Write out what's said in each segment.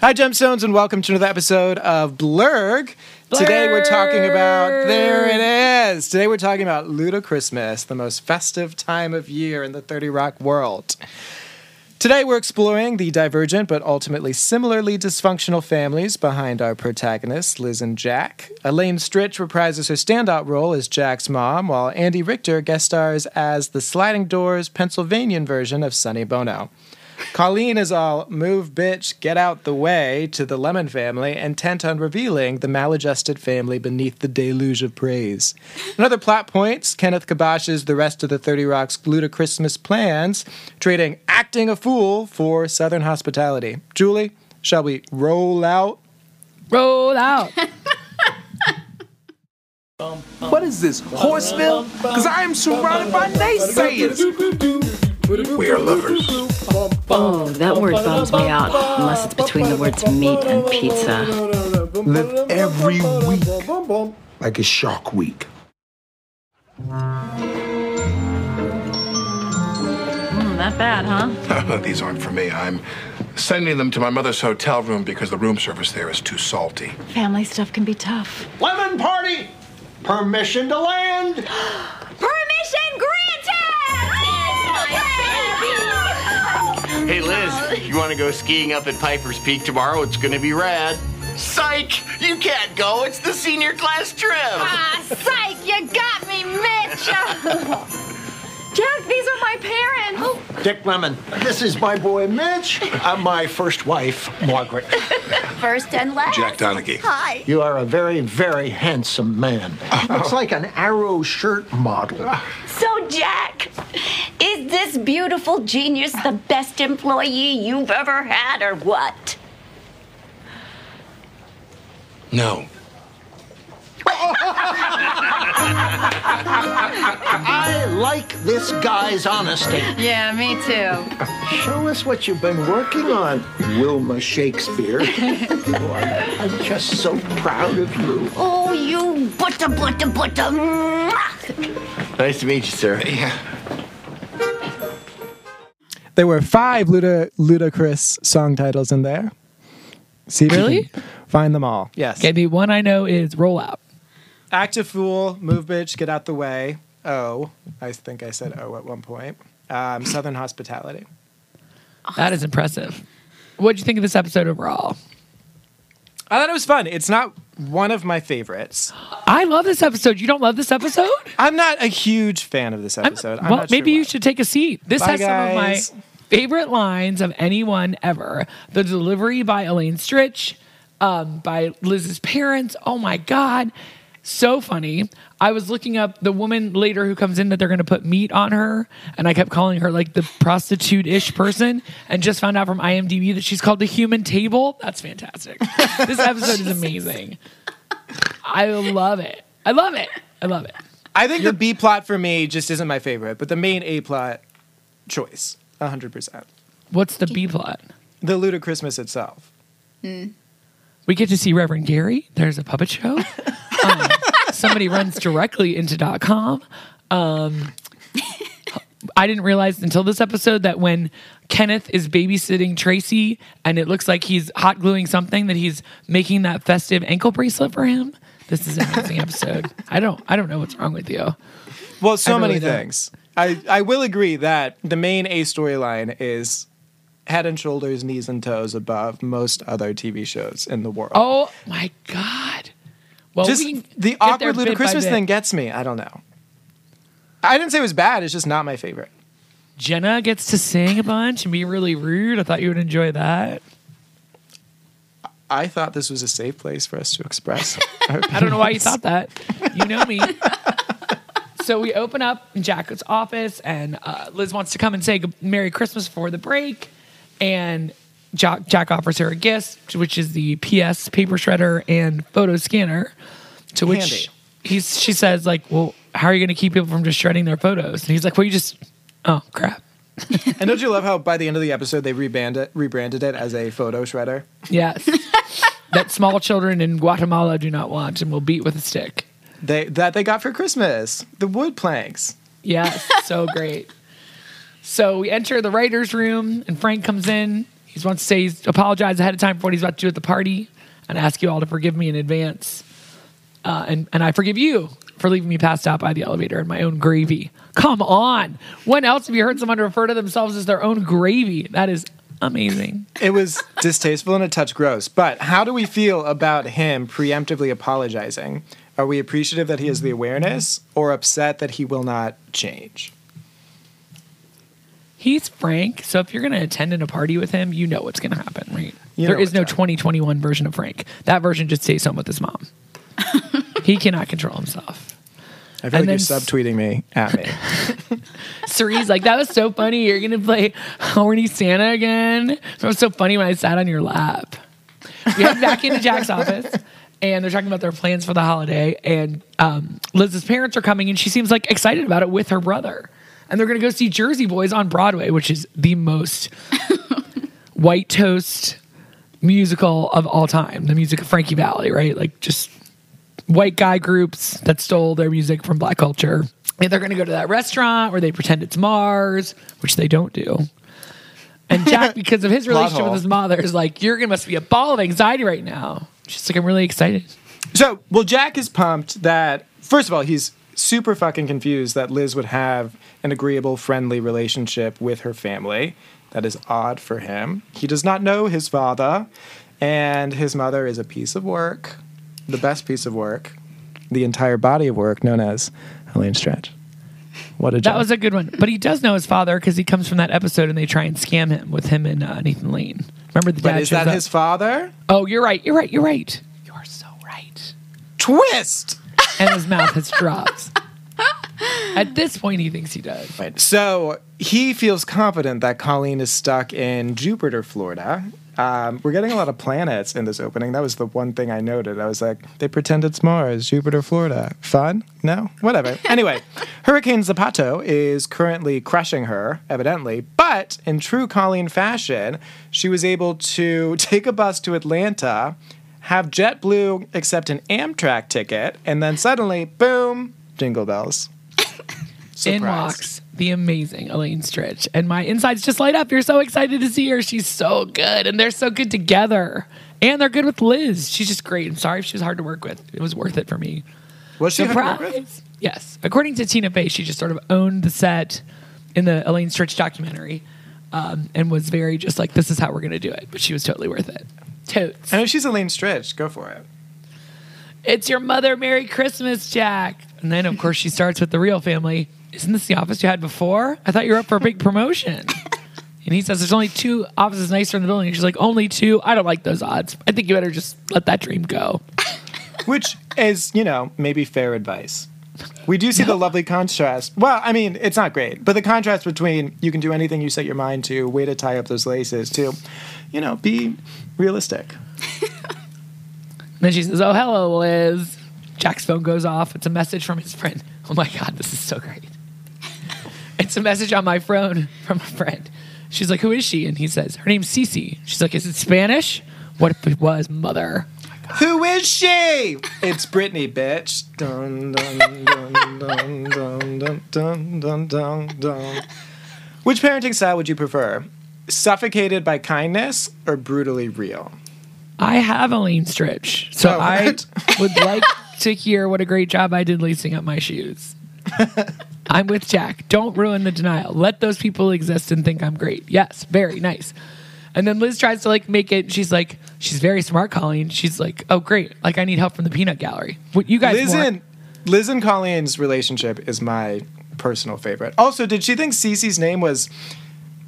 Hi, Gemstones, and welcome to another episode of Blurg. Today we're talking about, there it is. Today we're talking about Ludachristmas, the most festive time of year in the 30 Rock world. Today we're exploring the divergent but ultimately similarly dysfunctional families behind our protagonists, Liz and Jack. Elaine Stritch reprises her standout role as Jack's mom, while Andy Richter guest stars as the sliding doors Pennsylvanian version of Sonny Bono. Colleen is all move, bitch, get out the way to the Lemon family, intent on revealing the maladjusted family beneath the deluge of praise. Another plot points Kenneth Kabash's The Rest of the 30 Rock's Ludachristmas plans, trading acting a fool for Southern hospitality. Julie, shall we roll out? Roll out. What is this, Horseville? Because I am surrounded by naysayers. We are lovers. Oh, that word bums me out, unless it's between the words meat and pizza. Live every week like a shark week. Mm, not bad, huh? These aren't for me. I'm sending them to my mother's hotel room because the room service there is too salty. Family stuff can be tough. Lemon party! Permission to land! Hey Liz, you want to go skiing up at Piper's Peak tomorrow? It's going to be rad. Psych! You can't go. It's the senior class trip. Ah, psych! You got me, Mitch! Jack, these are my parents. Dick Lemon, this is my boy Mitch. Uh, my first wife, Margaret. First and last. Jack Donaghy. Hi. You are a very, very handsome man. Looks like an arrow shirt model. So, Jack, is this beautiful genius the best employee you've ever had, or what? No. I like this guy's honesty. Yeah, me too. Show us what you've been working on, Wilma Shakespeare. I'm just so proud of you. Oh, you butter, butter, butter. Nice to meet you, sir. Yeah. There were five Luda- ludicrous song titles in there. See if you Really? can find them all. Yes. Okay, the one I know is roll out. Act a fool, move bitch, get out the way. Oh, I think I said oh at one point. Um, Southern hospitality. That is impressive. What'd you think of this episode overall? I thought it was fun. It's not one of my favorites. I love this episode. You don't love this episode? I'm not a huge fan of this I'm- episode. I'm well, not sure maybe you why. should take a seat. This Bye, has some of my favorite lines of anyone ever. The delivery by Elaine Stritch, um, by Liz's parents. Oh my God. So funny. I was looking up the woman later who comes in that they're going to put meat on her, and I kept calling her like the prostitute ish person, and just found out from IMDb that she's called the human table. That's fantastic. this episode is amazing. I love it. I love it. I love it. I think the B plot for me just isn't my favorite, but the main A plot choice, 100%. What's the B plot? The Ludachristmas itself. Hmm. We get to see Reverend Gary. There's a puppet show. Um, somebody runs directly into .com. Um, I didn't realize until this episode that when Kenneth is babysitting Tracy and it looks like he's hot gluing something, that he's making that festive ankle bracelet for him. This is an amazing episode. I don't I don't know what's wrong with you. Well, so really many don't. things. I, I will agree that the main A storyline is head and shoulders, knees and toes above most other TV shows in the world. Oh my god. Well, just we the awkward bit Christmas thing gets me. I don't know. I didn't say it was bad. It's just not my favorite. Jenna gets to sing a bunch and be really rude. I thought you would enjoy that. I thought this was a safe place for us to express. I don't know why you thought that. You know me. so we open up in Jack's office, and uh, Liz wants to come and say Merry Christmas for the break. And Jack, Jack offers her a gift, which is the PS paper shredder and photo scanner. To which he's she says like, "Well, how are you going to keep people from just shredding their photos?" And he's like, "Well, you just oh crap." And don't you love how by the end of the episode they rebranded it, rebranded it as a photo shredder? Yes. that small children in Guatemala do not want and will beat with a stick. They that they got for Christmas. The wood planks. Yes, so great. So we enter the writer's room, and Frank comes in. He wants to say he's apologized ahead of time for what he's about to do at the party and ask you all to forgive me in advance. Uh, and, and I forgive you for leaving me passed out by the elevator in my own gravy. Come on. When else have you heard someone refer to themselves as their own gravy? That is amazing. It was distasteful and a touch gross. But how do we feel about him preemptively apologizing? Are we appreciative that he has the awareness or upset that he will not change? He's Frank, so if you're going to attend in a party with him, you know what's going to happen, right? You there is no what's 2021 version of Frank. That version just stays home with his mom. he cannot control himself. I And feel like you're subtweeting me at me. Cerie's like, that was so funny. You're going to play Horny Santa again. It was so funny when I sat on your lap. We head back into Jack's office. And they're talking about their plans for the holiday. And um, Liz's parents are coming, and she seems like excited about it with her brother. And they're going to go see Jersey Boys on Broadway, which is the most white toast musical of all time. The music of Frankie Valli, right? Like just white guy groups that stole their music from black culture. And they're going to go to that restaurant where they pretend it's Mars, which they don't do. And Jack, because of his relationship with his mother, is like, you're going to must be a ball of anxiety right now. She's like, I'm really excited. So, well, Jack is pumped that, first of all, he's super fucking confused that Liz would have an agreeable, friendly relationship with her family. That is odd for him. He does not know his father, and his mother is a piece of work, the best piece of work, the entire body of work known as Elaine Stritch. What a job. That was a good one. But he does know his father because he comes from that episode and they try and scam him with him and uh, Nathan Lane. Remember the dad but is that up? his father? Oh, you're right. You're right. You're right. You are so right. Twist! And his mouth has dropped. At this point, he thinks he does. So he feels confident that Colleen is stuck in Jupiter, Florida. Um, we're getting a lot of planets in this opening. That was the one thing I noted. I was like, they pretend it's Mars, Jupiter, Florida. Fun? No? Whatever. anyway, Hurricane Zapato is currently crushing her, evidently. But in true Colleen fashion, she was able to take a bus to Atlanta, have JetBlue accept an Amtrak ticket, and then suddenly, boom, jingle bells. In walks the amazing Elaine Stritch. And my insides just light up. You're so excited to see her. She's so good. And they're so good together. And they're good with Liz. She's just great. I'm sorry if she was hard to work with. It was worth it for me. Was she hard to work with? Surprise. Yes. According to Tina Fey, she just sort of owned the set in the Elaine Stritch documentary um, and was very just like, this is how we're going to do it. But she was totally worth it. Totes. I know she's Elaine Stritch. Go for it. It's your mother. Merry Christmas, Jack. And then, of course, she starts with the real family. Isn't this the office you had before? I thought you were up for a big promotion. And he says there's only two offices nicer in the building. And she's like, only two? I don't like those odds. I think you better just let that dream go. Which is, you know, maybe fair advice. We do see the lovely contrast. Well, I mean, it's not great, but the contrast between you can do anything you set your mind to, way to tie up those laces, to, you know, be realistic. Then she says, oh, hello, Liz. Jack's phone goes off. It's a message from his friend. Oh my God, this is so great. It's a message on my phone from a friend. She's like, who is she? And he says, her name's Cece. She's like, is it Spanish? What if it was mother? Who is she? It's Brittany, bitch. Dun, dun, dun, dun, dun, dun, dun, dun, dun, dun. Which parenting style would you prefer? Suffocated by kindness or brutally real? I have Elaine Stritch. so Oh, I would like to hear what a great job I did lacing up my shoes. I'm with Jack. Don't ruin the denial. Let those people exist and think I'm great. Yes, very nice. And then Liz tries to like make it. She's like, she's very smart, Colleen. She's like, oh great, like I need help from the peanut gallery. What you guys Liz want? and, Liz and Colleen's relationship is my personal favorite. Also, did she think Cece's name was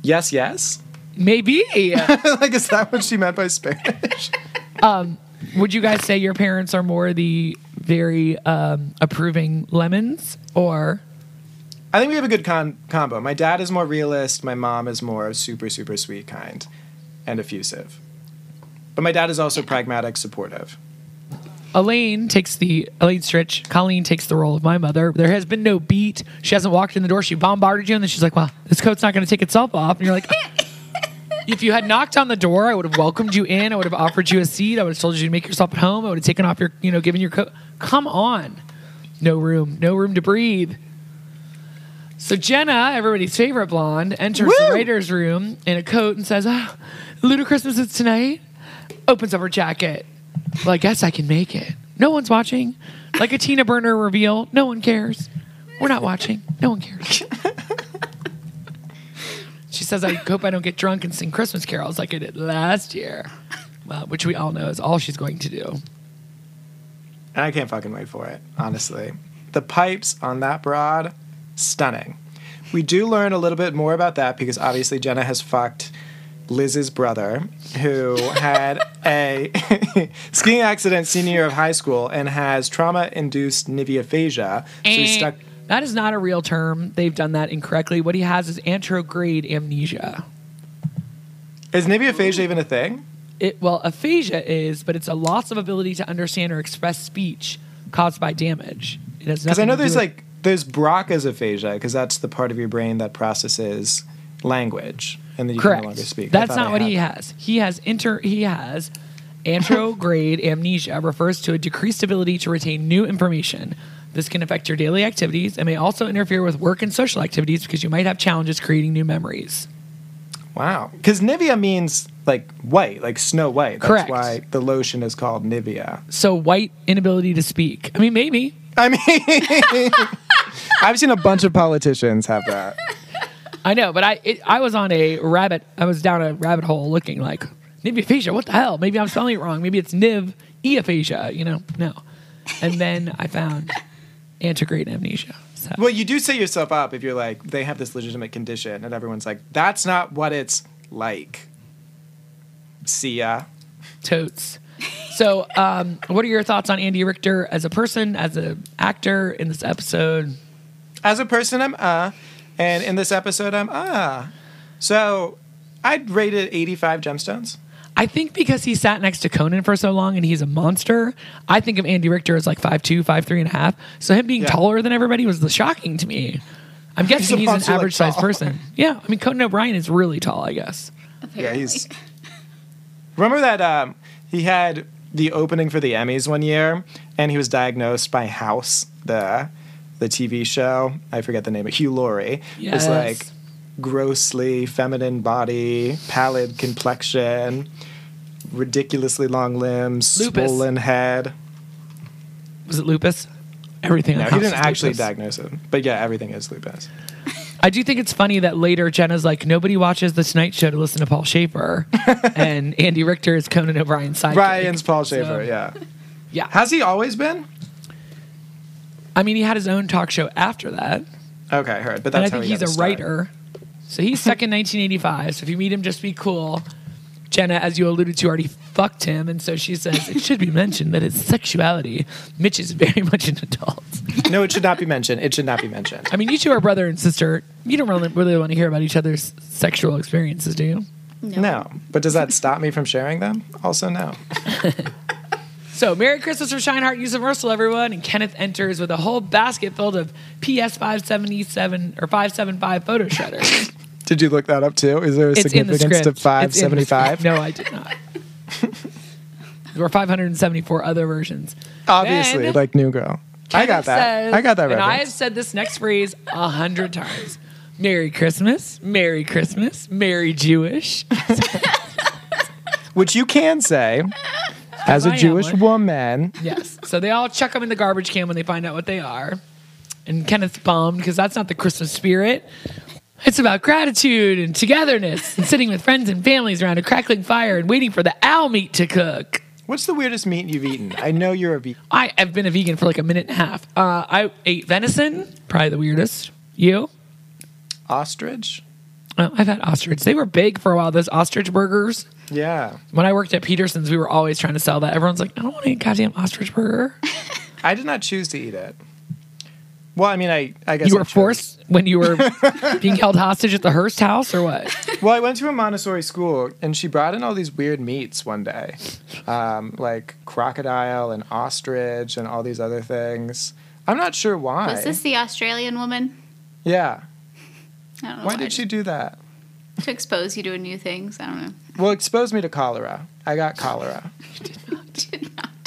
Yes Yes? Maybe. like, is that what she meant by Spanish? Would you guys say your parents are more the very um, approving lemons, or I think we have a good con- combo. My dad is more realist. My mom is more super, super sweet, kind, and effusive. But my dad is also pragmatic, supportive. Elaine takes the Elaine Stritch. Colleen takes the role of my mother. There has been no beat. She hasn't walked in the door. She bombarded you, and then she's like, "Well, this coat's not going to take itself off." And you're like, "If you had knocked on the door, I would have welcomed you in. I would have offered you a seat. I would have told you to make yourself at home. I would have taken off your, you know, given your coat. Come on, no room, no room to breathe." So Jenna, everybody's favorite blonde, enters the Woo! writer's room in a coat and says, ah, oh, Luda Christmas is tonight. Opens up her jacket. Well, I guess I can make it. No one's watching. Like a Tina Burner reveal. No one cares. We're not watching. No one cares. says, I hope I don't get drunk and sing Christmas carols like I did last year. Well, which we all know is all she's going to do. And I can't fucking wait for it, honestly. The pipes on that broad, stunning. We do learn a little bit more about that because obviously Jenna has fucked Liz's brother, who had a skiing accident senior year of high school and has trauma induced niveophagia. So he's Eh, stuck. That is not a real term. They've done that incorrectly. What he has is anterograde amnesia. Is niveophagia even a thing? It well, aphasia is, but it's a loss of ability to understand or express speech caused by damage. It has Because I know there's like there's Broca's aphasia because that's the part of your brain that processes language and then you correct. can no longer speak. That's not I what he that. has. He has inter. He has anterograde amnesia. Refers to a decreased ability to retain new information. This can affect your daily activities and may also interfere with work and social activities because you might have challenges creating new memories. Wow. Because Nivea means like white, like snow white. That's Correct. why the lotion is called Nivea. So white inability to speak. I mean, maybe. I mean, I've seen a bunch of politicians have that. I know, but I it, I was on a rabbit. I was down a rabbit hole looking like nivaphasia. What the hell? Maybe I'm spelling it wrong. Maybe it's niv eaphasia. You know, no. And then I found antegrade amnesia. So, Well, you do set yourself up if you're like, they have this legitimate condition, and everyone's like, that's not what it's like. See ya. totes. So, um, what are your thoughts on Andy Richter as a person, as an actor in this episode? As a person, I'm uh, and in this episode, I'm uh. So I'd rate it 85 gemstones. I think because he sat next to Conan for so long and he's a monster, I think of Andy Richter as like five two, five three and a half. So him being Yeah. taller than everybody was the shocking to me. I'm guessing a he's, an monster, like, average sized person. Yeah, I mean Conan O'Brien is really tall, I guess. Yeah, he's. Remember that um, he had the opening for the Emmys one year, and he was diagnosed by House, the the TV show. I forget the name. of Hugh Laurie Yes. was like grossly feminine body, pallid complexion, ridiculously long limbs, Lupus. swollen head. Was it lupus? Everything. No, he didn't actually lupus. diagnose it, but yeah, everything is lupus. I do think it's funny that later Jenna's like, nobody watches the Tonight Show to listen to Paul Shaffer, and Andy Richter is Conan O'Brien's sidekick. Ryan's Paul Shaffer. So, yeah. Yeah. Has he always been? I mean, he had his own talk show after that. Okay, I heard. But and I that's think he's a writer. So he's stuck in 1985. So if you meet him, just be cool. Jenna, as you alluded to, already fucked him, and so she says it should be mentioned that his sexuality. Mitch is very much an adult. No, it should not be mentioned. It should not be mentioned. I mean, you two are brother and sister. You don't really, really want to hear about each other's sexual experiences, do you? No. But does that stop me from sharing them? Also, no. So, Merry Christmas for Sheinhardt Universal, everyone. And Kenneth enters with a whole basket filled of PS 577 or 575 photo shredders. Did you look that up too? Is there a it's in the significance script. to It's in the 575? script. No, I did not. there were 574 other versions. Obviously, Then like New Girl. I got Kenneth that. says- I got that right. And I have reference. said this next phrase a hundred times. Merry Christmas, Merry Christmas, Merry Jewish. Which you can say as I a am Jewish one. woman. Yes. So they all chuck them in the garbage can when they find out what they are. And Kenneth's bummed because that's not the Christmas spirit. It's about gratitude and togetherness and sitting with friends and families around a crackling fire and waiting for the owl meat to cook. What's the weirdest meat you've eaten? I know you're a vegan. I have been a vegan for like a minute and a half. Uh, I ate venison, probably the weirdest. You? Ostrich? Oh, I've had ostrich. They were big for a while, those ostrich burgers. Yeah. When I worked at Peterson's, we were always trying to sell that. Everyone's like, I don't want to eat a goddamn ostrich burger. I did not choose to eat it. Well, I mean, I, I guess You were chose. forced when you were being held hostage at the Hearst house, or what? Well, I went to a Montessori school, and she brought in all these weird meats one day, um, like crocodile and ostrich and all these other things. I'm not sure why. Was this the Australian woman? yeah. I don't know. Why did she do that? To expose you to new things. I don't know. Well, expose me to cholera. I got cholera. You did not. You did not.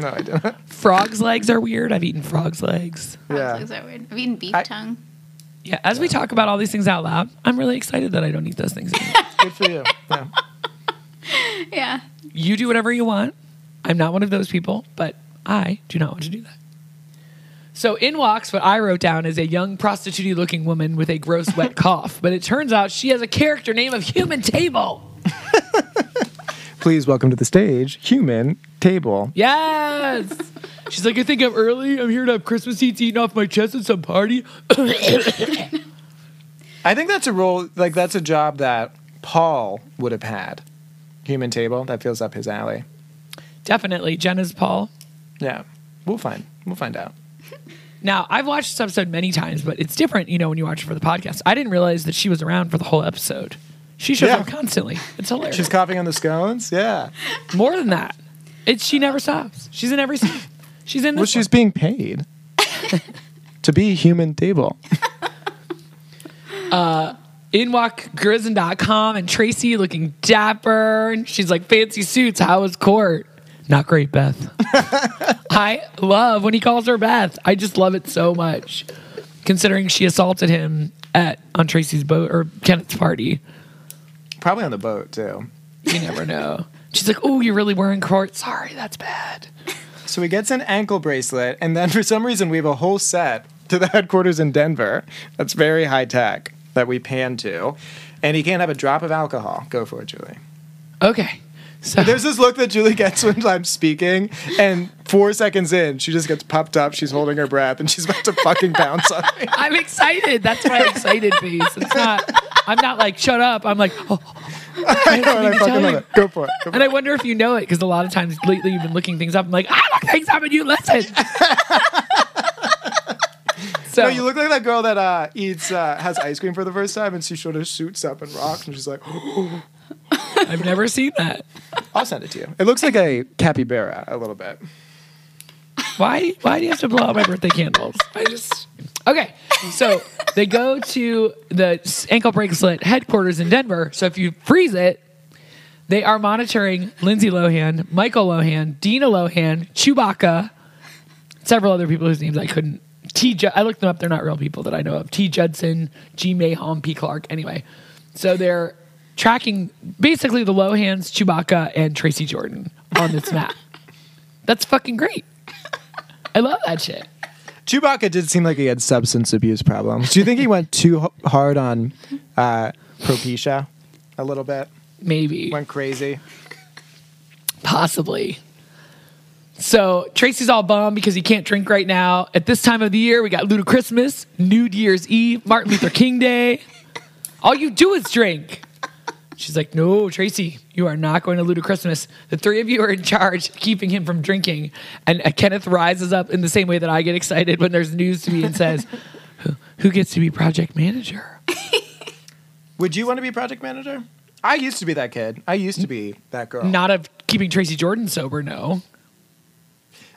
No, I didn't. Frogs' legs are weird. I've eaten frogs' legs. Yeah. Frogs legs are weird? I've eaten beef I- tongue. Yeah, as we talk about all these things out loud, I'm really excited that I don't eat those things anymore. Good for you. Yeah. Yeah. You do whatever you want. I'm not one of those people, but I do not want to do that. So in walks what I wrote down is a young prostitute looking woman with a gross wet cough, but it turns out she has a character name of Human Table. Please welcome to the stage, Human Table. Yes. She's like, I think I'm early. I'm here to have Christmas eats eaten off my chest at some party. I think that's a role, like that's a job that Paul would have had. Human Table, that feels up his alley. Definitely. Jenna's Paul. Yeah, we'll find, we'll find out. Now, I've watched this episode many times, but it's different, you know, when you watch it for the podcast. I didn't realize that she was around for the whole episode. She shows Yeah. up constantly. It's hilarious. She's coughing on the scones. Yeah. More than that. It's she never stops. She's in every scene. She's in this Well, she's one. being paid to be Human Table. Uh, in walk Grizz and .com and Tracy looking dapper. And she's like, fancy suits. How was court? Not great, Beth. I love when he calls her Beth. I just love it so much. Considering she assaulted him at on Tracy's boat or Kenneth's party. Probably on the boat too. You never know. She's like, oh, you're really wearing in court. Sorry, that's bad. So he gets an ankle bracelet, and then for some reason we have a whole set to the headquarters in Denver. That's very high tech that we pan to, and he can't have a drop of alcohol. Go for it, Julie. Okay. So There's this look that Julie gets when I'm speaking, and four seconds in, she just gets puffed up. She's holding her breath, and she's about to fucking bounce on me. I'm excited. That's my excited face. It's not. I'm not like shut up. I'm like, oh. I know, and I fucking love it. Go for it. Go for and I wonder if you know it because a lot of times lately you've been looking things up. I'm like, I look things up and you listen. so No, you look like that girl that uh, eats uh, has ice cream for the first time, and she sort of shoots up and rocks, and she's like, I've never seen that. "I'll send it to you." It looks like a capybara a little bit. Why? Why do you have to blow out my birthday candles? I just okay. So they go to the ankle bracelet headquarters in Denver. So if you freeze it, they are monitoring Lindsay Lohan, Michael Lohan, Dina Lohan, Chewbacca, several other people whose names I couldn't. T. Ju- I looked them up. They're not real people that I know of. T. Judson, G. Mayholm, P. Clark. Anyway, so they're tracking basically the Lohans, Chewbacca, and Tracy Jordan on this map. That's fucking great. I love that shit. Chewbacca did seem like he had substance abuse problems. Do you think he went too h- hard on uh, Propecia a little bit? Maybe. Went crazy. Possibly. So Tracy's all bummed because he can't drink right now. At this time of the year, we got Luda Christmas, New Year's Eve, Martin Luther King Day. All you do is drink. She's like, No, Tracy, you are not going to Christmas. The three of you are in charge, keeping him from drinking. And uh, Kenneth rises up in the same way that I get excited when there's news to me and says, Who, who gets to be project manager? Would you want to be project manager? I used to be that kid. I used to be that girl. Not of keeping Tracy Jordan sober, no.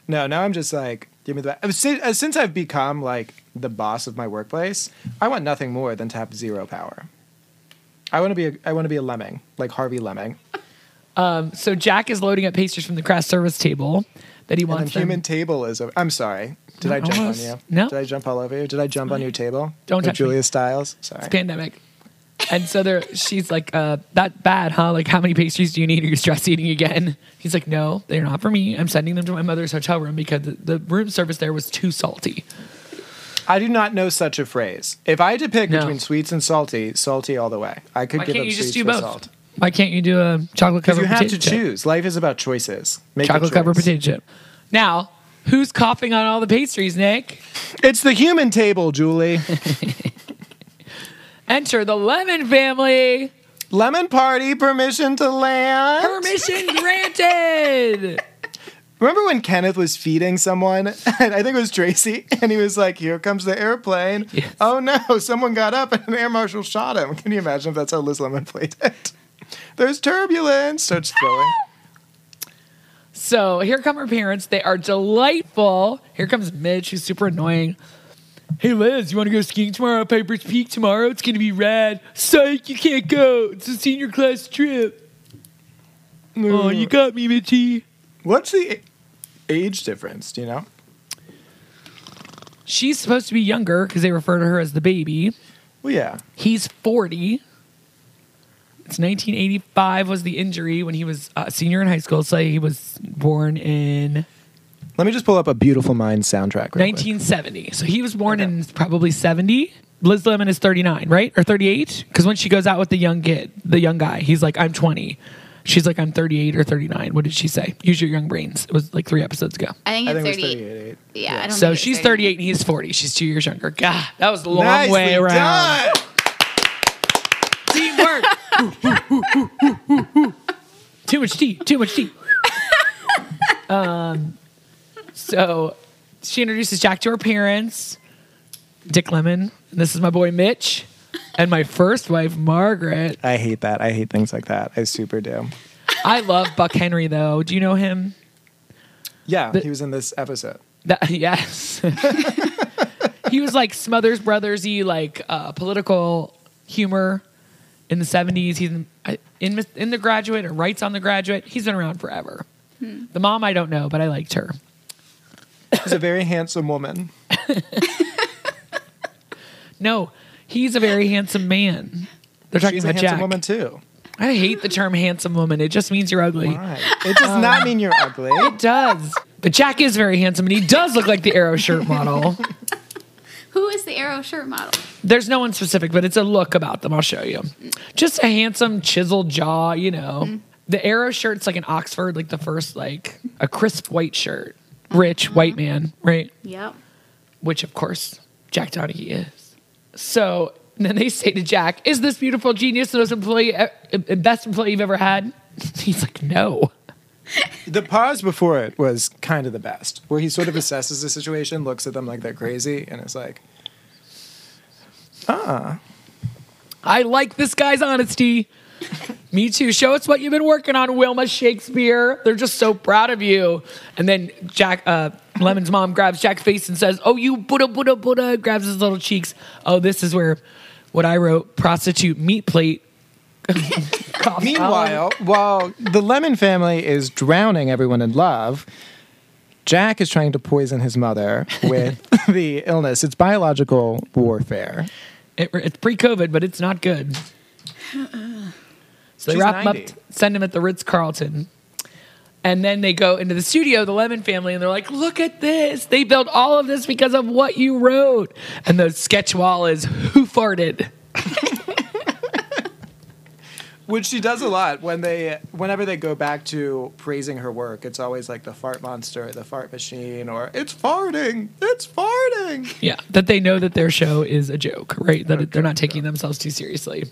No, now I'm just like, give me the. Since, uh, since I've become like the boss of my workplace, I want nothing more than to have zero power. I want to be. A, I want to be a lemming, like Harvey Lemming. So Jack is loading up pastries from the craft service table that he And wants. them- human table is. I'm sorry. Did No, I jump almost. on you? No. Did I jump all over you? Did I jump on your table? Don't touch me. Julia Stiles. Sorry. pandemic. And so there, she's like, uh, "That bad, huh? Like, how many pastries do you need? Are you stress eating again?" He's like, "No, they're not for me. I'm sending them to my mother's hotel room because the, the room service there was too salty." I do not know such a phrase. If I had to pick No. between sweets and salty, salty all the way. I could Why give can't up you just sweets do for both? salt. Why can't you do a chocolate Because covered you have potato to chip? choose. Life is about choices. Make a Chocolate covered choice. potato chip. Now, who's coughing on all the pastries, Nick? It's the human table, Julie. Enter the Lemon family. Lemon party, permission to land. Permission granted. Remember when Kenneth was feeding someone? And I think it was Tracy, and he was like, "Here comes the airplane." Yes. Oh no! Someone got up, and an air marshal shot him. Can you imagine if that's how Liz Lemon played it? There's turbulence. Starts throwing. So here come her parents. They are delightful. Here comes Mitch, who's super annoying. Hey Liz, you want to go skiing tomorrow at Piper's Peak tomorrow? It's gonna be rad. Psych, you can't go. It's a senior class trip. Oh, you got me, Mitchy. What's the age difference? Do you know? She's supposed to be younger because they refer to her as the baby. Well, yeah. He's 40. It's 1985 was the injury when he was a senior in high school. So he was born in Let me just pull up a Beautiful Mind soundtrack. real quick. 1970. So he was born in probably 70. Liz Lemon is 39, right? Or 38? Because when she goes out with the young kid, the young guy, he's like, I'm 20. She's like, I'm 38 or 39. What did she say? Use your young brains. It was like three episodes ago. I think I it's think it was 38. 38. Yeah, I don't So think it's she's 38 and he's 40. She's two years younger. God, that was a long Nicely way around. done. Teamwork. too much tea. Too much tea. um, so she introduces Jack to her parents, Dick Lemon. And this is my boy Mitch, and my first wife Margaret. I hate that. I hate things like that. I super do. I love Buck Henry though. Do you know him? Yeah, The- he was in this episode. That, yes. he was like Smothers Brothersy, like uh, political humor in the seventies. He's in, I- in in the Graduate or writes on the Graduate. He's been around forever. The mom I don't know, but I liked her. She's a very handsome woman. No, he's a very handsome man. They're talking She's a about handsome Jack. woman too. I hate the term handsome woman. It just means you're ugly. Why? It does not mean you're ugly. It does. But Jack is very handsome, and he does look like the Arrow shirt model. Who is the Arrow shirt model? There's no one specific, but it's a look about them. I'll show you. Just a handsome, chiseled jaw, you know. Mm-hmm. The Arrow shirt's like an Oxford, like the first, like a crisp white shirt. Rich white uh-huh. man, right? Yep. Which, of course, Jack Donaghy is. So then they say to Jack, Is this beautiful genius the most employee, uh, best employee you've ever had? He's like, No. The pause before it was kind of the best, where he sort of assesses the situation, looks at them like they're crazy, and is like, "Ah, I like this guy's honesty. Me too. Show us what you've been working on, Wilma Shakespeare. They're just so proud of you. And then Jack, uh, Lemon's mom grabs Jack's face and says, "Oh, you Buddha, Buddha, Buddha." Grabs his little cheeks. Oh, this is where what I wrote: prostitute meat plate. Meanwhile, while the Lemon family is drowning everyone in love, Jack is trying to poison his mother with the illness. It's biological warfare. It- it's pre-COVID, but it's not good. So they She's wrap him up, send him at the Ritz Carlton, and then they go into the studio, the Lemon family, and they're like, "Look at this! They built all of this because of what you wrote." And the sketch wall is "Who farted?" Which she does a lot when they, whenever they go back to praising her work, it's always like the fart monster, the fart machine, or it's farting, it's farting. Yeah, that they know that their show is a joke, right? That they're not taking themselves too seriously.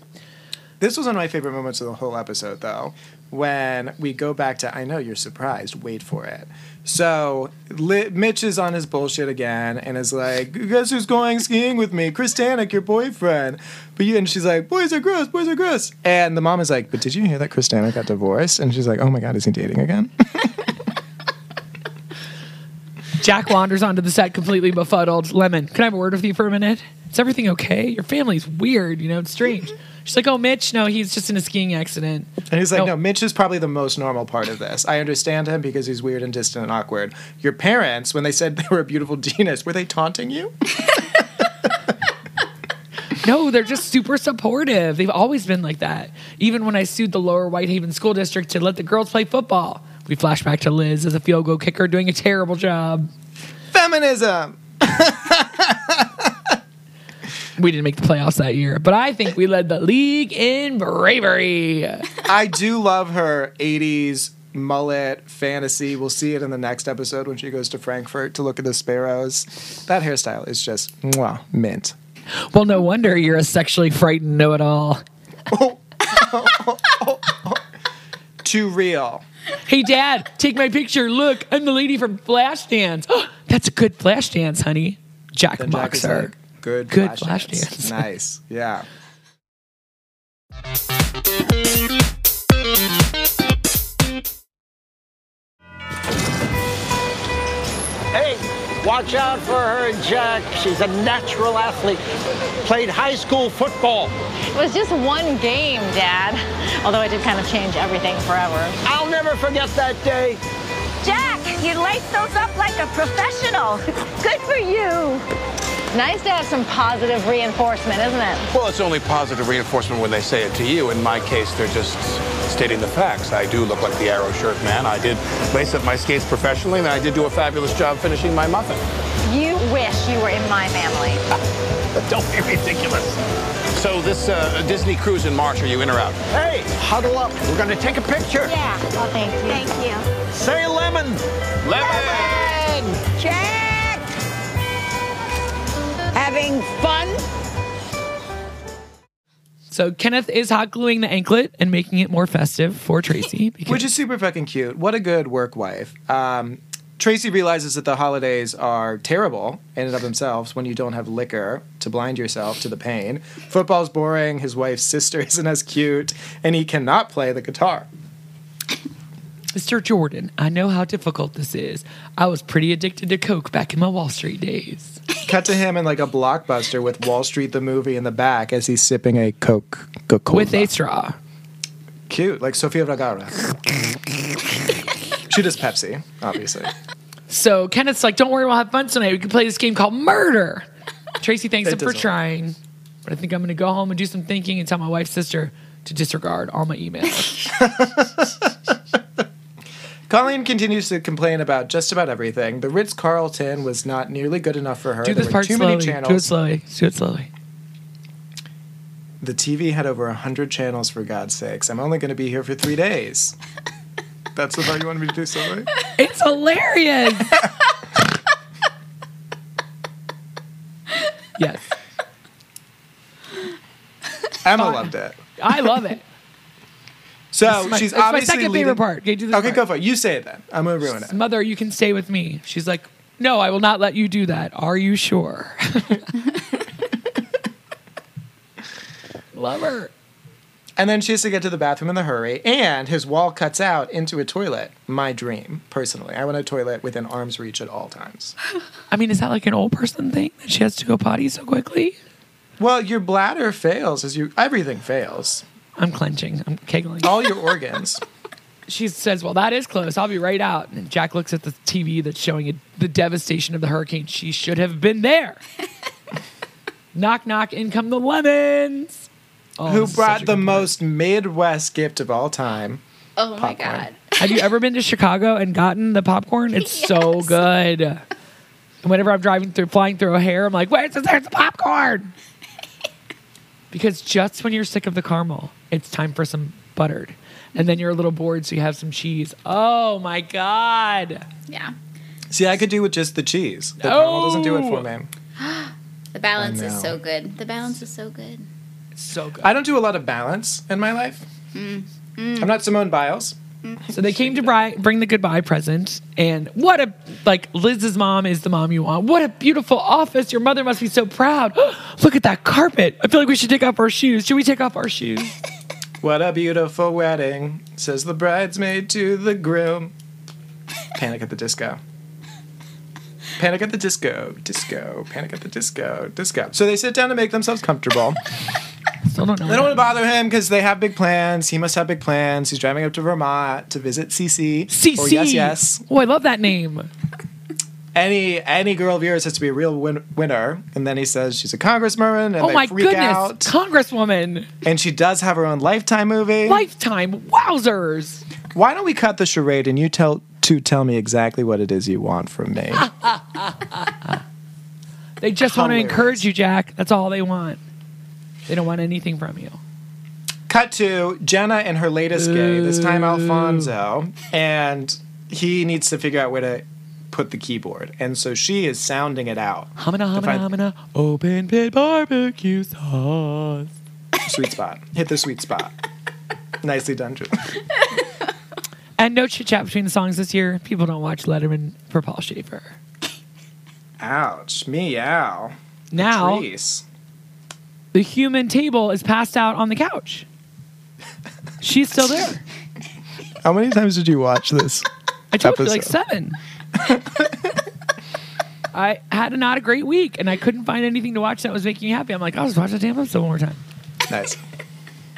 This was one of my favorite moments of the whole episode, though, when we go back to I know you're surprised, wait for it. So Li- Mitch is on his bullshit again and is like, "Guess who's going skiing with me? Chris your boyfriend." But you and she's like, "Boys are gross, boys are gross." And the mom is like, "But did you hear that Chris got divorced?" And she's like, "Oh my god, is he dating again?" Jack wanders onto the set completely befuddled. Lemon, can I have a word with you for a minute? Is everything okay? Your family's weird, you know, it's strange. She's like, oh, Mitch, no, he's just in a skiing accident. And he's like, No. no, Mitch is probably the most normal part of this. I understand him because he's weird and distant and awkward. Your parents, when they said they were a beautiful genius, were they taunting you? No, they're just super supportive. They've always been like that. Even when I sued the Lower Whitehaven School District to let the girls play football, we flash back to Liz as a field goal kicker doing a terrible job. Feminism! We didn't make the playoffs that year, but I think we led the league in bravery. I do love her 80s mullet fantasy. We'll see it in the next episode when she goes to Frankfurt to look at the sparrows. That hairstyle is just mwah, mint. Well, no wonder you're a sexually frightened know it all. Too real. Hey, Dad, take my picture. Look, I'm the lady from Flashdance. That's a good Flashdance, honey. Jack Then Jack mocks is her. like, good, Good flash, flash dance. dance. Nice. Yeah. Hey, watch out for her, Jack. She's a natural athlete. Played high school football. It was just one game, Dad. Although it did kind of change everything forever. I'll never forget that day. Jack, you lace those up like a professional. Good for you. Nice to have some positive reinforcement, isn't it? Well, it's only positive reinforcement when they say it to you. In my case, they're just stating the facts. I do look like the arrow shirt man. I did lace up my skates professionally, and I did do a fabulous job finishing my muffin. You wish you were in my family. Don't be ridiculous. So this uh, Disney cruise in March, are you in or out? Hey, huddle up. We're going to take a picture. Yeah. Well, thank you. Thank you. Say lemon. Lemon! Check! Having fun? So Kenneth is hot gluing the anklet and making it more festive for Tracy. Because Which is super fucking cute. What a good work wife. Um, Tracy realizes that the holidays are terrible in and of themselves when you don't have liquor to blind yourself to the pain. Football's boring, his wife's sister isn't as cute, and he cannot play the guitar. Mr. Jordan, I know how difficult this is. I was pretty addicted to Coke back in my Wall Street days. Cut to him in like a blockbuster with Wall Street the movie in the back as he's sipping a Coke Coca-Cola. With a straw. Cute, like Sofia Vergara. she does Pepsi, obviously. So Kenneth's like, don't worry, we'll have fun tonight. We can play this game called Murder. Tracy thanks It him for doesn't work. trying. But I think I'm going to go home and do some thinking and tell my wife's sister to disregard all my emails. Colleen continues to complain about just about everything. The Ritz Carlton was not nearly good enough for her. do this were part too slowly. many Do it slowly. Do it slowly. The TV had over 100 channels, for God's sakes. I'm only going to be here for three days. That's the part you wanted me to do, Sylvie? It's hilarious. yes, Emma loved it. I love it. So It's my- she's it's my obviously second leading- favorite part. Okay, do this Okay, part. go for it. You say it then. I'm going to ruin it. Mother, you can stay with me. She's like, no, I will not let you do that. Are you sure? Love her. And then she has to get to the bathroom in a hurry, and his wall cuts out into a toilet. My dream, personally. I want a toilet within arm's reach at all times. I mean, is that like an old person thing that she has to go potty so quickly? Well, your bladder fails as you everything fails. I'm clenching. I'm kegling. All your organs. She says, "Well, that is close. I'll be right out." And Jack looks at the TV that's showing it, the devastation of the hurricane. She should have been there. knock, knock! In come the lemons. Oh, Who this is such brought the good part. most Midwest gift of all time? Oh my god. Have you ever been to Chicago and gotten the popcorn? It's so good. And whenever I'm driving through, flying through O'Hare, I'm like, "Where's the, there's the popcorn?" because just when you're sick of the caramel, it's time for some buttered, and then you're a little bored, so you have some cheese. Oh my god! Yeah. See, I could do with just the cheese. The caramel doesn't do it for me. The balance I is know. so good. The balance is so good. It's so good. I don't do a lot of balance in my life. Mm. I'm not Simone Biles. So they came to bri- bring the goodbye present, and what a like Liz's mom is the mom you want. What a beautiful office! Your mother must be so proud. Look at that carpet. I feel like we should take off our shoes. Should we take off our shoes? What a beautiful wedding, says the bridesmaid to the groom. Panic at the disco. Panic at the disco, disco, panic at the disco, disco. So they sit down to make themselves comfortable. Still don't know. They don't want to bother him because they have big plans. He must have big plans. He's driving up to Vermont to visit CC. CC. Or oh, yes, yes. Oh, I love that name. Any any girl of yours has to be a real win- winner. And then he says she's a congresswoman, and oh they my freak goodness, out. Congresswoman, And she does have her own Lifetime movie. Lifetime, wowzers! Why don't we cut the charade and you tell to tell me exactly what it is you want from me? They just want to encourage you, Jack. That's all they want. They don't want anything from you. Cut to Jenna and her latest gay, this time Alfonso, and he needs to figure out where to put the keyboard. And so she is sounding it out. Hamina, To hamina, find- hamina, open pit barbecue sauce. Sweet spot. Hit the sweet spot. Nicely done, Drew. And no chit chat between the songs this year. People don't watch Letterman for Paul Shaffer. Ouch. Meow. Now, Patrice. the human table is passed out on the couch. She's still there. How many times did you watch this? I told you like seven. I had a not a great week, and I couldn't find anything to watch that was making me happy. I'm like, I'll just watch the damn episode one more time. Nice.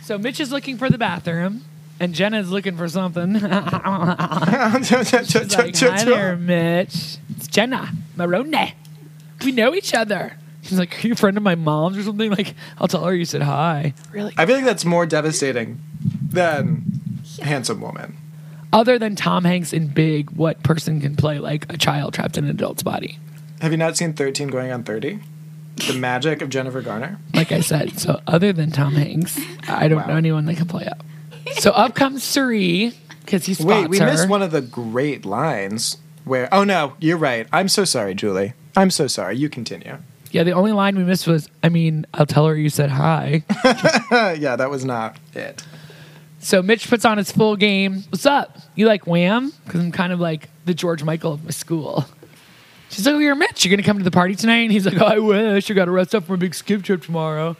So Mitch is looking for the bathroom, and Jenna is looking for something. She's like, Hi there, Mitch. It's Jenna Maroney. We know each other. She's like, "Are you a friend of my mom's or something?" Like, I'll tell her you said hi. Really? I feel like that's more devastating than handsome woman. Other than Tom Hanks in Big, what person can play like a child trapped in an adult's body? Have you not seen 13 going on 30? The magic of Jennifer Garner. Like I said, so other than Tom Hanks, I don't know anyone that can play up. So up comes Cerie because he spots Wait, we her. missed one of the great lines where. Oh no, you're right. I'm so sorry, Julie. I'm so sorry. You continue. Yeah, the only line we missed was, I mean, I'll tell her you said hi. yeah, that was not it. So Mitch puts on his full game. What's up? You like Wham? Because I'm kind of like the George Michael of my school. She's like, oh, you're Mitch. You're going to come to the party tonight? And he's like, I wish. I got to rest up for a big skip trip tomorrow.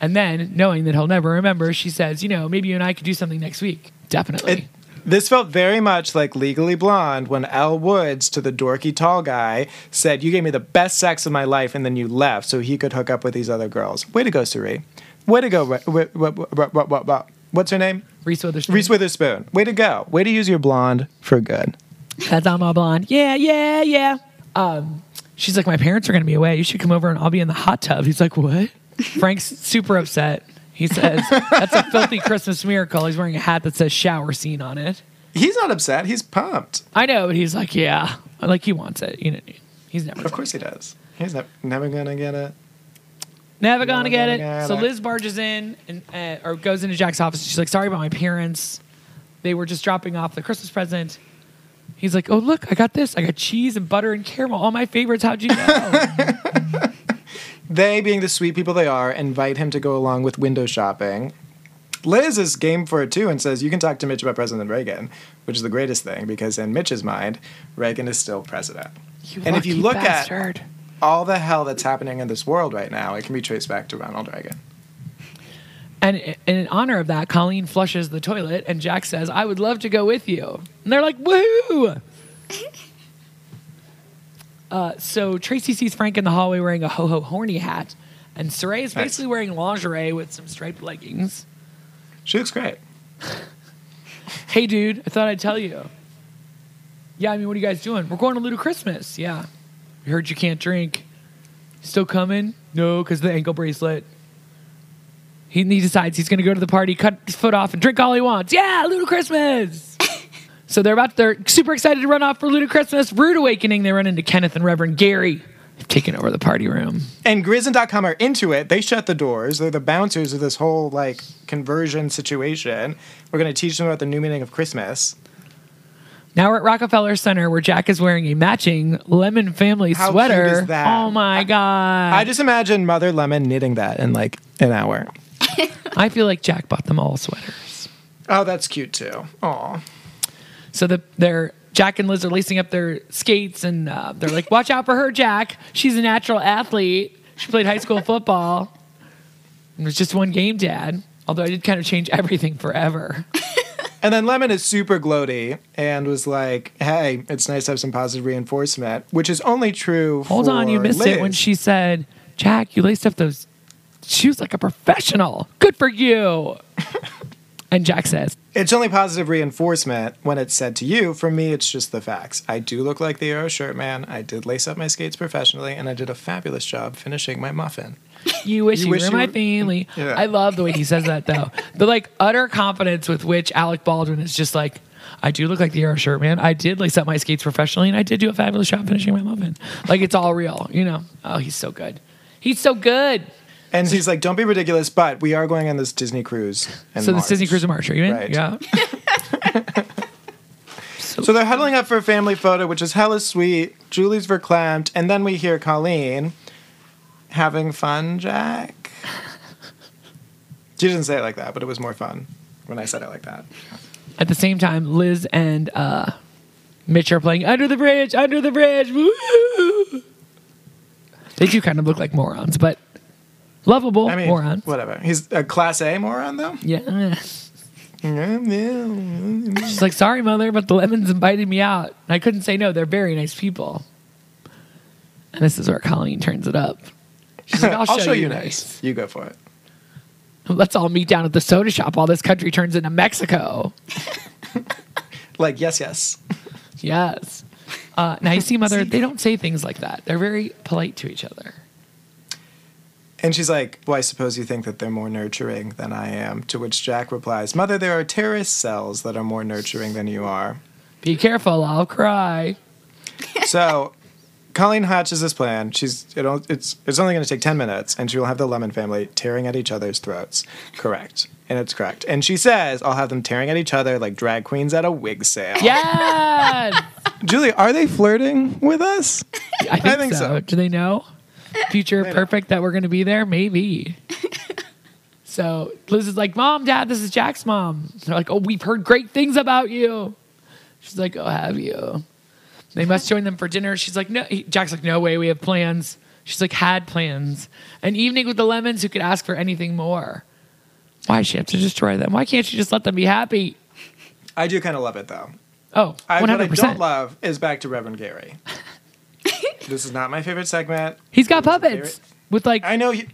And then, knowing that he'll never remember, she says, you know, maybe you and I could do something next week. Definitely. This felt very much like Legally Blonde when Elle Woods to the dorky tall guy said, You gave me the best sex of my life and then you left so he could hook up with these other girls. Way to go, Cerie. Way to go. What's her name? Reese Witherspoon. Reese Witherspoon. Way to go. Way to use your blonde for good. That's on my blonde. Yeah, yeah, yeah. Um, she's like, my parents are going to be away. You should come over and I'll be in the hot tub. He's like, what? Frank's super upset. He says, that's a filthy Christmas miracle. He's wearing a hat that says shower scene on it. He's not upset. He's pumped. I know, but he's like, yeah. Like he wants it. You know, he's never. Of course he does. He's ne- never going to get it. Never gonna get gonna it. get so it. Liz barges in and uh, or goes into Jack's office. She's like, "Sorry about my parents. They were just dropping off the Christmas present." He's like, "Oh look, I got this. I got cheese and butter and caramel. All my favorites. How'd you know?" They, being the sweet people they are, invite him to go along with window shopping. Liz is game for it too and says, You can talk to Mitch about President Reagan, which is the greatest thing because in Mitch's mind, Reagan is still president. You and if you look bastard. at all the hell that's happening in this world right now, it can be traced back to Ronald Reagan. and in honor of that, Colleen flushes the toilet, and Jack says, "I would love to go with you." And they're like, "Woohoo!" Uh, so Tracy sees Frank in the hallway wearing a ho ho horny hat, and Cerie is Nice. basically wearing lingerie with some striped leggings. She looks great. Hey, dude, I thought I'd tell you. Yeah, I mean, what are you guys doing? We're going to Luda Christmas. Yeah. We heard you can't drink. Still coming? No, because the ankle bracelet. He, he decides he's going to go to the party, cut his foot off, and drink all he wants. Yeah, Luda Christmas. so they're about, they're super excited to run off for Luda Christmas. Rude awakening. They run into Kenneth and Reverend Gary. They've taken over the party room. And Grizz and Dotcom are into it. They shut the doors. They're the bouncers of this whole like conversion situation. We're going to teach them about the new meaning of Christmas. Now we're at Rockefeller Center where Jack is wearing a matching lemon family How cute sweater. is that? Oh my God. I just imagine Mother Lemon knitting that in like an hour. I feel like Jack bought them all sweaters. Oh, that's cute too. Aw. So the they're Jack and Liz are lacing up their skates, and uh, they're like, "Watch out for her, Jack. She's a natural athlete. She played high school football. It was just one game, Dad. Although I did kind of change everything forever. And then Lemon is super gloaty and was like, "Hey, it's nice to have some positive reinforcement," which is only true. Hold on, you missed it when she said, "Jack, you laced up those shoes like a professional. Good for you." and Jack says, It's only positive reinforcement when it's said to you. For me, it's just the facts. I do look like the Arrow shirt man. I did lace up my skates professionally, and I did a fabulous job finishing my muffin. You wish You you, wish were you my were- family. Yeah. I love the way he says that though. The like utter confidence with which Alec Baldwin is just like, I do look like the Arrow shirt man. I did like set my skates professionally and I did do a fabulous job finishing my muffin. Like it's all real, you know. Oh, he's so good. He's so good. And he's like, "Don't be ridiculous," but we are going on this Disney cruise. in so this March. Disney Cruise of March, are you in? Right. Yeah. So they're huddling up for a family photo, which is hella sweet. Julie's verklempt, and then we hear Colleen having fun, Jack. She didn't say it like that, but it was more fun when I said it like that. At the same time, Liz and uh, Mitch are playing Under the Bridge, Under the Bridge. Woo! They do kind of look like morons, but lovable I mean, morons. whatever. He's a class A moron, though. Yeah. She's like, sorry, mother, but the lemons invited me out. And I couldn't say no. They're very nice people. And this is where Colleen turns it up. She's like, I'll, show, you nice. You go for it. Let's all meet down at the soda shop while this country turns into Mexico. Like, yes, yes. Yes. Uh, now you see, mother, they don't say things like that. They're very polite to each other. And she's like, Well, I suppose you think that they're more nurturing than I am. To which Jack replies, Mother, there are terrorist cells that are more nurturing than you are. Be careful, I'll cry. So Colleen hatches this plan. She's it'll, it's it's only going to take ten minutes, and she will have the Lemon family tearing at each other's throats. Correct, and it's correct. And she says, "I'll have them tearing at each other like drag queens at a wig sale." Yes! Julie, are they flirting with us? I think, think so. so. Do they know? Future perfect that we're going to be there? Maybe. so Liz is like, Mom, Dad, this is Jack's mom. They're like, Oh, we've heard great things about you. She's like, Oh, have you? They must join them for dinner. She's like, No. he- Jack's like, No way, we have plans. She's like, Had plans. An evening with the lemons who could ask for anything more. Why does she have to destroy them? Why can't she just let them be happy? I do kind of love it though. Oh, I, 100%. what I don't love is back to Reverend Gary. this is not my favorite segment. He's got puppets with like I know. He,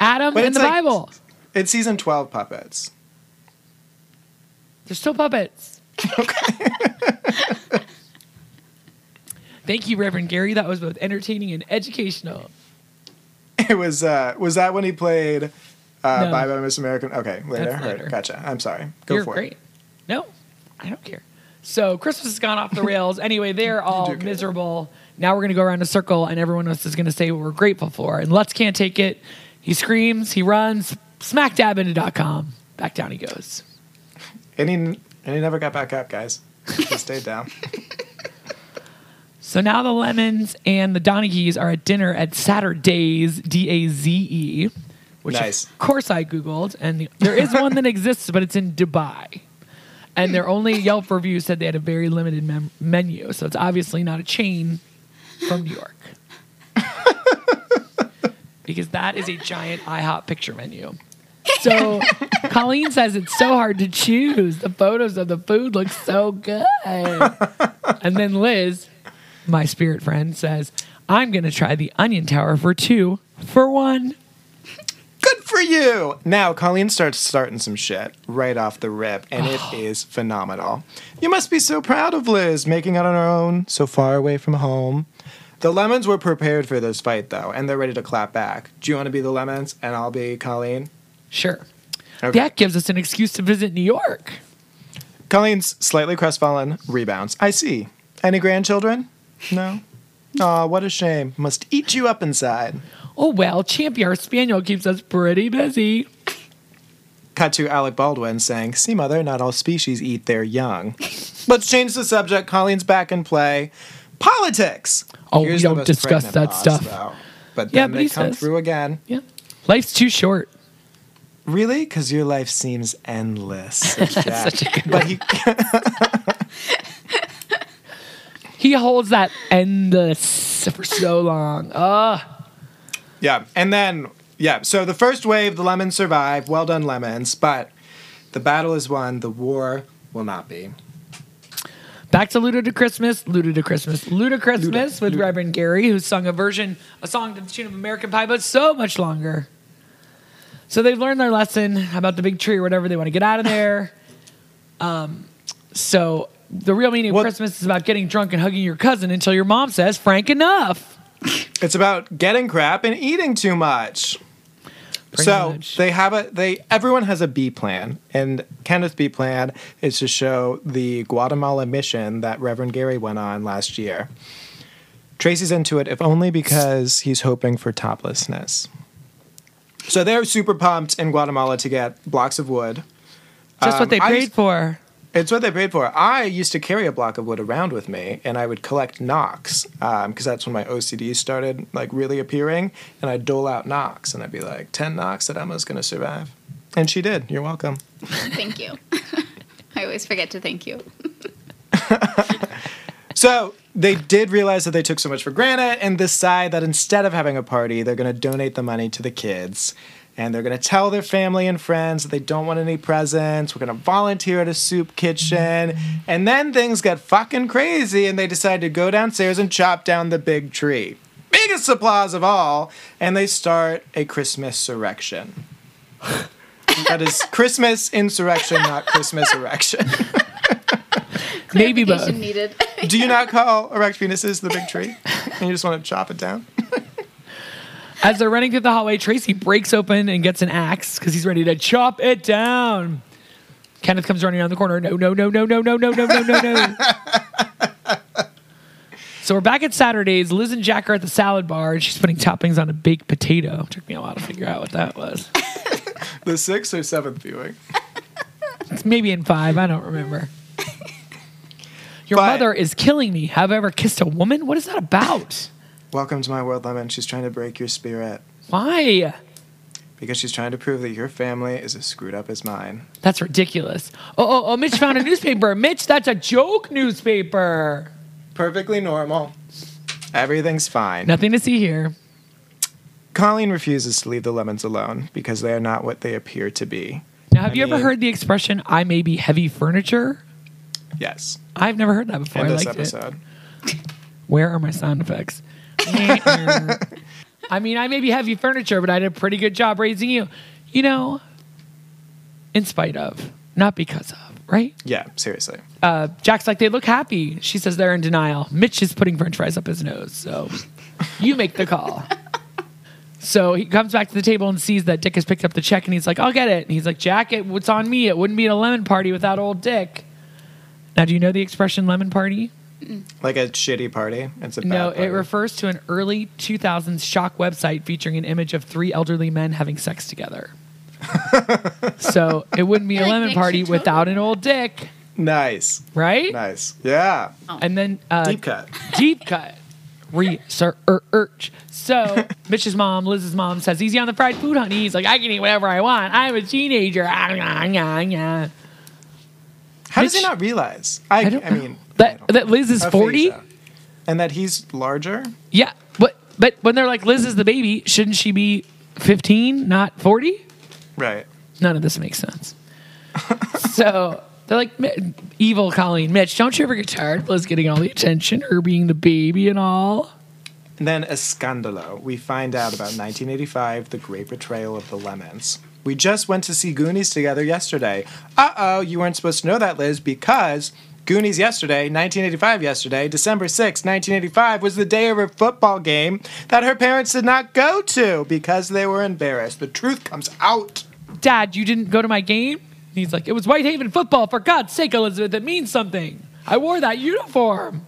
Adam and the like- Bible. it's season twelve puppets. They're still puppets. Thank you, Reverend Gary. That was both entertaining and educational. It was uh was that when he played uh No. Bye Bye Miss American? Okay, later. All right, later. Gotcha. I'm sorry. Go You're for great. it. No, I don't care. So Christmas has gone off the rails. anyway, they're all miserable. Now we're gonna go around a circle, and everyone else is gonna say what we're grateful for. And Lutz can't take it. He screams. He runs. Smack dab into dot com. Back down he goes. And he and he never got back up, guys. He stayed down. So now the Lemons and the Donaghys are at dinner at Saturday's D A Z E, which Nice. of course I googled, and the, there is one that exists, but it's in Dubai, and their only Yelp review said they had a very limited mem- menu, so it's obviously not a chain from New York, because that is a giant IHOP picture menu. So Colleen says it's so hard to choose. The photos of the food look so good. And then Liz, my spirit friend, says, I'm going to try the onion tower for two for one. Good for you. Now Colleen starts starting some shit right off the rip, and it oh. is phenomenal. You must be so proud of Liz making it on her own, so far away from home. The lemons were prepared for this fight though, and they're ready to clap back. Do you want to be the lemons and I'll be Colleen? Sure. Okay. That gives us an excuse to visit New York. Colleen's slightly crestfallen, rebounds. I see. Any grandchildren? No. Aw, what a shame. Must eat you up inside. Oh, well, Champy, our spaniel, keeps us pretty busy. Cut to Alec Baldwin saying, See, mother, not all species eat their young. Let's change the subject. Colleen's back in play. Politics. Oh, we Here's the don't discuss that stuff. though. But Yeah, then but they he come says- through again. Yeah. Life's too short. Really? Because your life seems endless. Such a good but he, He holds that endless for so long. Ugh. yeah. And then, yeah. So the first wave, the lemons survive. Well done, lemons. But the battle is won. The war will not be. Back to Luda to Christmas, Luda to Christmas, Luda Christmas with Reverend Gary, who sung a version, a song to the tune of American Pie, but so much longer. So they've learned their lesson about the big tree or whatever. They want to get out of there. Um, so the real meaning of Christmas is about getting drunk and hugging your cousin until your mom says, "Frank, enough." It's about getting crap and eating too much. Pretty so much. they have a they everyone has a B plan, and Kenneth's B plan is to show the Guatemala mission that Reverend Gary went on last year. Tracy's into it, if only because he's hoping for toplessness. So they're super pumped in Guatemala to get blocks of wood. Just what Um, they I for. It's what they paid for. I used to carry a block of wood around with me, and I would collect knocks um, because that's when my OCD started like really appearing. And I'd dole out knocks, and I'd be like, 10 knocks that Emma's going to survive." And she did. You're welcome. Thank you. I always forget to thank you. So they did realize that they took so much for granted and decide that instead of having a party, they're going to donate the money to the kids. And they're going to tell their family and friends that they don't want any presents. We're going to volunteer at a soup kitchen. And then things get fucking crazy and they decide to go downstairs and chop down the big tree. Biggest applause of all. And they start a Christmas erection. that is Christmas insurrection, not Christmas erection. Maybe both. Needed. Do you not call erect penises the big tree? And you just want to chop it down? As they're running through the hallway, Tracy breaks open and gets an axe because he's ready to chop it down. Kenneth comes running around the corner. No, no, no, no, no, no, no, no, no, no, no. So we're back at Saturdays. Liz and Jack are at the salad bar, and she's putting toppings on a baked potato. Took me a while to figure out what that was. The sixth or seventh viewing. It's maybe in five. I don't remember. Your But- mother is killing me. Have I ever kissed a woman? What is that about? Welcome to my world, Lemon. She's trying to break your spirit Why? because she's trying to prove that your family is as screwed up as mine. That's ridiculous. Oh, oh, oh, Mitch found a newspaper. Mitch, that's a joke newspaper. Perfectly normal. Everything's fine. Nothing to see here. Colleen refuses to leave the lemons alone because they are not what they appear to be. Now, have I you ever heard the expression, I may be heavy furniture? Yes. I've never heard that before. In I this liked it. episode. Where are my sound effects? I mean, I may be heavy furniture, but I did a pretty good job raising you. You know, in spite of, not because of, right? Yeah, seriously. Uh, Jack's like, they look happy. She says they're in denial. Mitch is putting french fries up his nose. So you make the call. So he comes back to the table and sees that Dick has picked up the check and he's like, I'll get it. And he's like, Jack, it, what's on me? It wouldn't be a lemon party without old Dick. Now, do you know the expression lemon party? Like a shitty party. It's a bad No, party. it refers to an early 2000s shock website featuring an image of three elderly men having sex together. so it wouldn't be a Like lemon Nick party Chitone? without an old dick, nice. right? Nice. Yeah. And then uh, Deep cut. deep cut. Research. So Mitch's mom, Liz's mom, says easy on the fried food, honey. He's like, I can eat whatever I want. I'm a teenager. Ah, nah, nah, nah. How does he not realize? I, I, know. mean, That that Liz is forty. And that he's larger? Yeah, but but when they're like Liz is the baby, shouldn't she be fifteen, not forty? Right. None of this makes sense. so they're like evil Colleen, Mitch. Don't you ever get tired of Liz getting all the attention, her being the baby and all? And then Escandalo. We find out about 1985, the great betrayal of the Lemons. We just went to see Goonies together yesterday. Uh oh, you weren't supposed to know that, Liz, because Goonies yesterday, 1985 yesterday, December 6, 1985, was the day of her football game that her parents did not go to because they were embarrassed. The truth comes out. Dad, you didn't go to my game? And he's like, it was Whitehaven football. For God's sake, Elizabeth, it means something. I wore that uniform.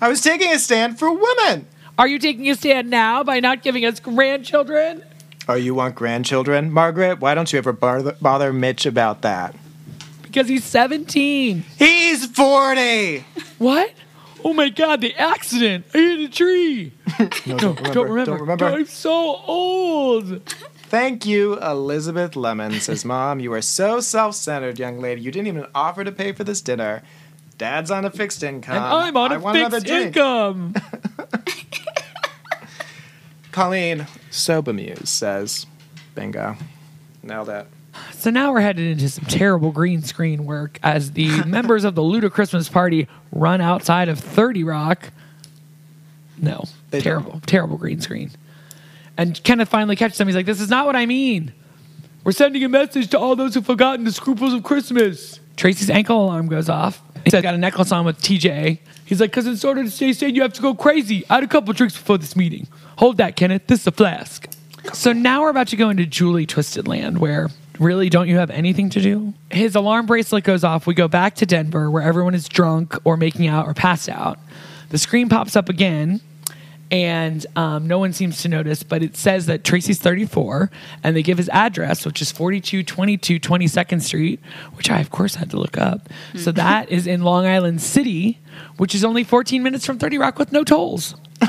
I was taking a stand for women. Are you taking a stand now by not giving us grandchildren? Oh, you want grandchildren? Margaret, why don't you ever bother, bother Mitch about that? Because he's 17. He's 40. What? Oh my God, the accident. I hit a tree. No, No, don't remember. Don't remember. I'm so old. Thank you, Elizabeth Lemon, says Mom. You are so self centered, young lady. You didn't even offer to pay for this dinner. Dad's on a fixed income. And I'm on I a want another fixed income. Colleen, so says, Bingo. Nailed it. So now we're headed into some terrible green screen work as the members of the Luda Christmas party run outside of 30 Rock. No, They terrible, terrible green screen. And Kenneth finally catches them. He's like, This is not what I mean. We're sending a message to all those who've forgotten the scruples of Christmas. Tracy's ankle alarm goes off. He's got a necklace on with TJ. He's like, Because in order to stay sane, you have to go crazy. I had a couple drinks before this meeting. Hold that, Kenneth. This is a flask. So now we're about to go into Julie Twisted Land, where really don't you have anything to do? His alarm bracelet goes off. We go back to Denver, where everyone is drunk or making out or passed out. The screen pops up again, and um, no one seems to notice, but it says that Tracy's 34, and they give his address, which is 4222 22nd Street, which I, of course, had to look up. So that is in Long Island City, which is only 14 minutes from 30 Rock with no tolls.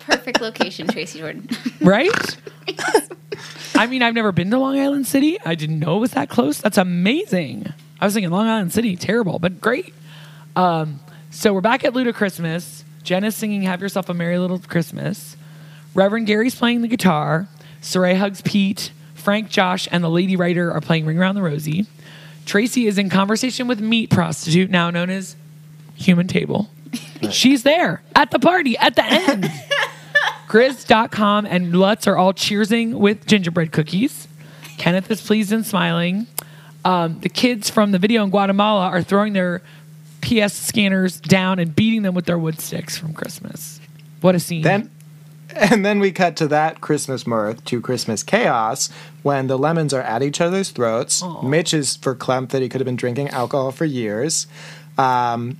Perfect location, Tracy Jordan. right? I mean, I've never been to Long Island City. I didn't know it was that close. That's amazing. I was thinking Long Island City, terrible, but great. Um, so we're back at Luda Christmas. Jen is singing "Have Yourself a Merry Little Christmas." Reverend Gary's playing the guitar. Cerie hugs Pete. Frank, Josh, and the lady writer are playing "Ring Around the Rosie." Tracy is in conversation with meat prostitute, now known as Human Table. She's there at the party at the end. Grizz.com and Lutz are all cheersing with gingerbread cookies. Kenneth is pleased and smiling. Um, the kids from the video in Guatemala are throwing their PS scanners down and beating them with their wood sticks from Christmas. What a scene. Then And then we cut to that Christmas mirth to Christmas chaos when the lemons are at each other's throats. Mitch is verklempt that he could have been drinking alcohol for years. Um,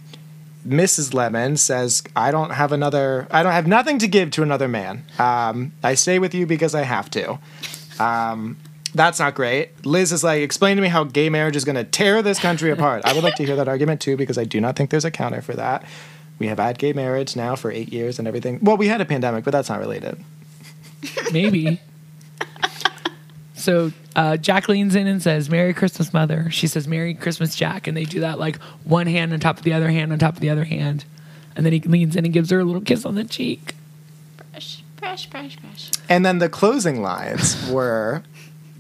Mrs. Lemon says, I don't have another, I don't have nothing to give to another man. Um, I stay with you because I have to. Um, that's not great. Liz is like, explain to me how gay marriage is going to tear this country apart. I would like to hear that argument too because I do not think there's a counter for that. We have had gay marriage now for eight years and everything. Well, we had a pandemic, but that's not related. Maybe. so uh, Jack leans in and says, Merry Christmas, Mother. She says, Merry Christmas, Jack. And they do that like one hand on top of the other hand on top of the other hand. And then he leans in and gives her a little kiss on the cheek. Fresh, fresh, fresh, fresh. And then the closing lines were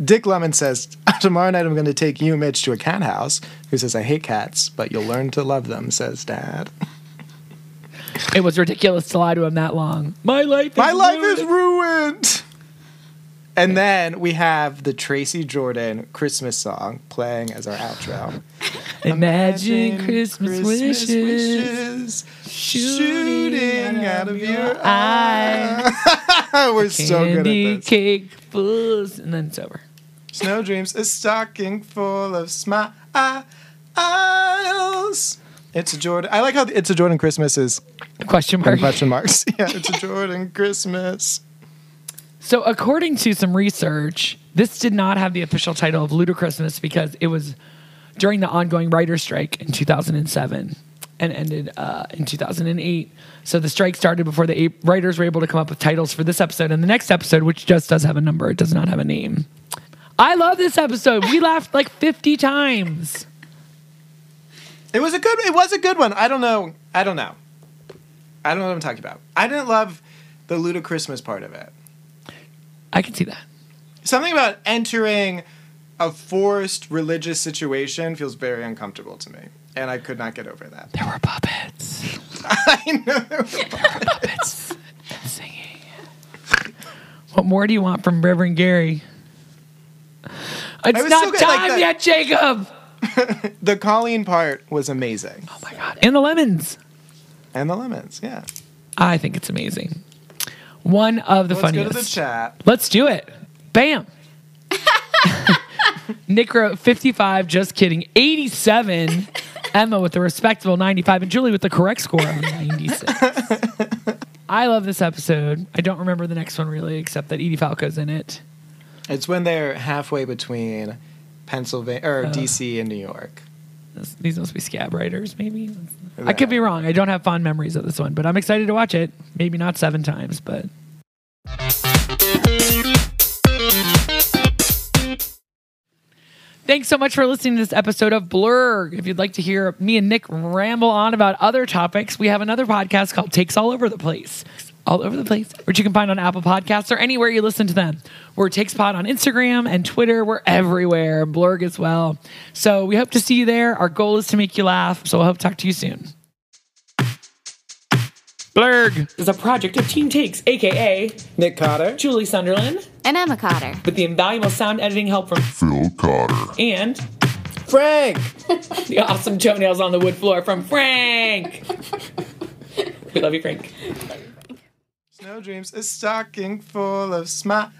Dick Lemon says, Tomorrow night I'm going to take you, Mitch, to a cat house. Who says, I hate cats, but you'll learn to love them, says Dad. It was ridiculous to lie to him that long. My life is My life ruined. is ruined. And then we have the Tracy Jordan Christmas song playing as our outro. Imagine Christmas, Christmas wishes, shooting out of your eye. We're so good at Candy this. cake fools, and then it's over. Snow Dreams, a stocking full of smiles. It's a Jordan. I like how it's a Jordan Christmas is Question mark. question marks. Yeah, it's a Jordan Christmas. So, according to some research, this did not have the official title of Ludachristmas because it was during the ongoing writer's strike in 2007 and ended uh, in 2008. So, the strike started before the writers were able to come up with titles for this episode. And the next episode, which just does have a number, it does not have a name. I love this episode. We laughed like 50 times. It was a good. It was a good one. I don't know. I don't know. I don't know what I'm talking about. I didn't love the Luda Christmas part of it. I can see that. Something about entering a forced religious situation feels very uncomfortable to me, and I could not get over that. There were puppets. I know. There were puppets and singing. What more do you want from Reverend Gary? It's not good, like time that- yet, Jacob. the Colleen part was amazing. Oh my god! And the lemons. And the lemons, yeah. I think it's amazing. One of the Let's funniest. go to the chat. Let's do it. Bam. Nick wrote 55, just kidding. 87. Emma with a respectable 95, and Julie with the correct score of 96. I love this episode. I don't remember the next one really, except that Edie Falco's in it. It's when they're halfway between Pennsylvania or Uh. DC and New York. This- These must be scab writers, maybe. I could be wrong. I don't have fond memories of this one, but I'm excited to watch it. Maybe not seven times, but. Thanks so much for listening to this episode of Blurg. If you'd like to hear me and Nick ramble on about other topics, we have another podcast called Takes All Over the Place. All over the place, which you can find on Apple Podcasts or anywhere you listen to them. We're Takes Pod on Instagram and Twitter. We're everywhere. Blurg as well. So we hope to see you there. Our goal is to make you laugh. So I hope to talk to you soon. Blurg is a project of Team Takes, aka Nick Cotter, Julie Sunderland, And Emma Cotter. with the invaluable sound editing help from Phil Cotter. and Frank. the awesome toenails on the wood floor from Frank. we love you, Frank. Snow Dreams, a stocking full of smiles.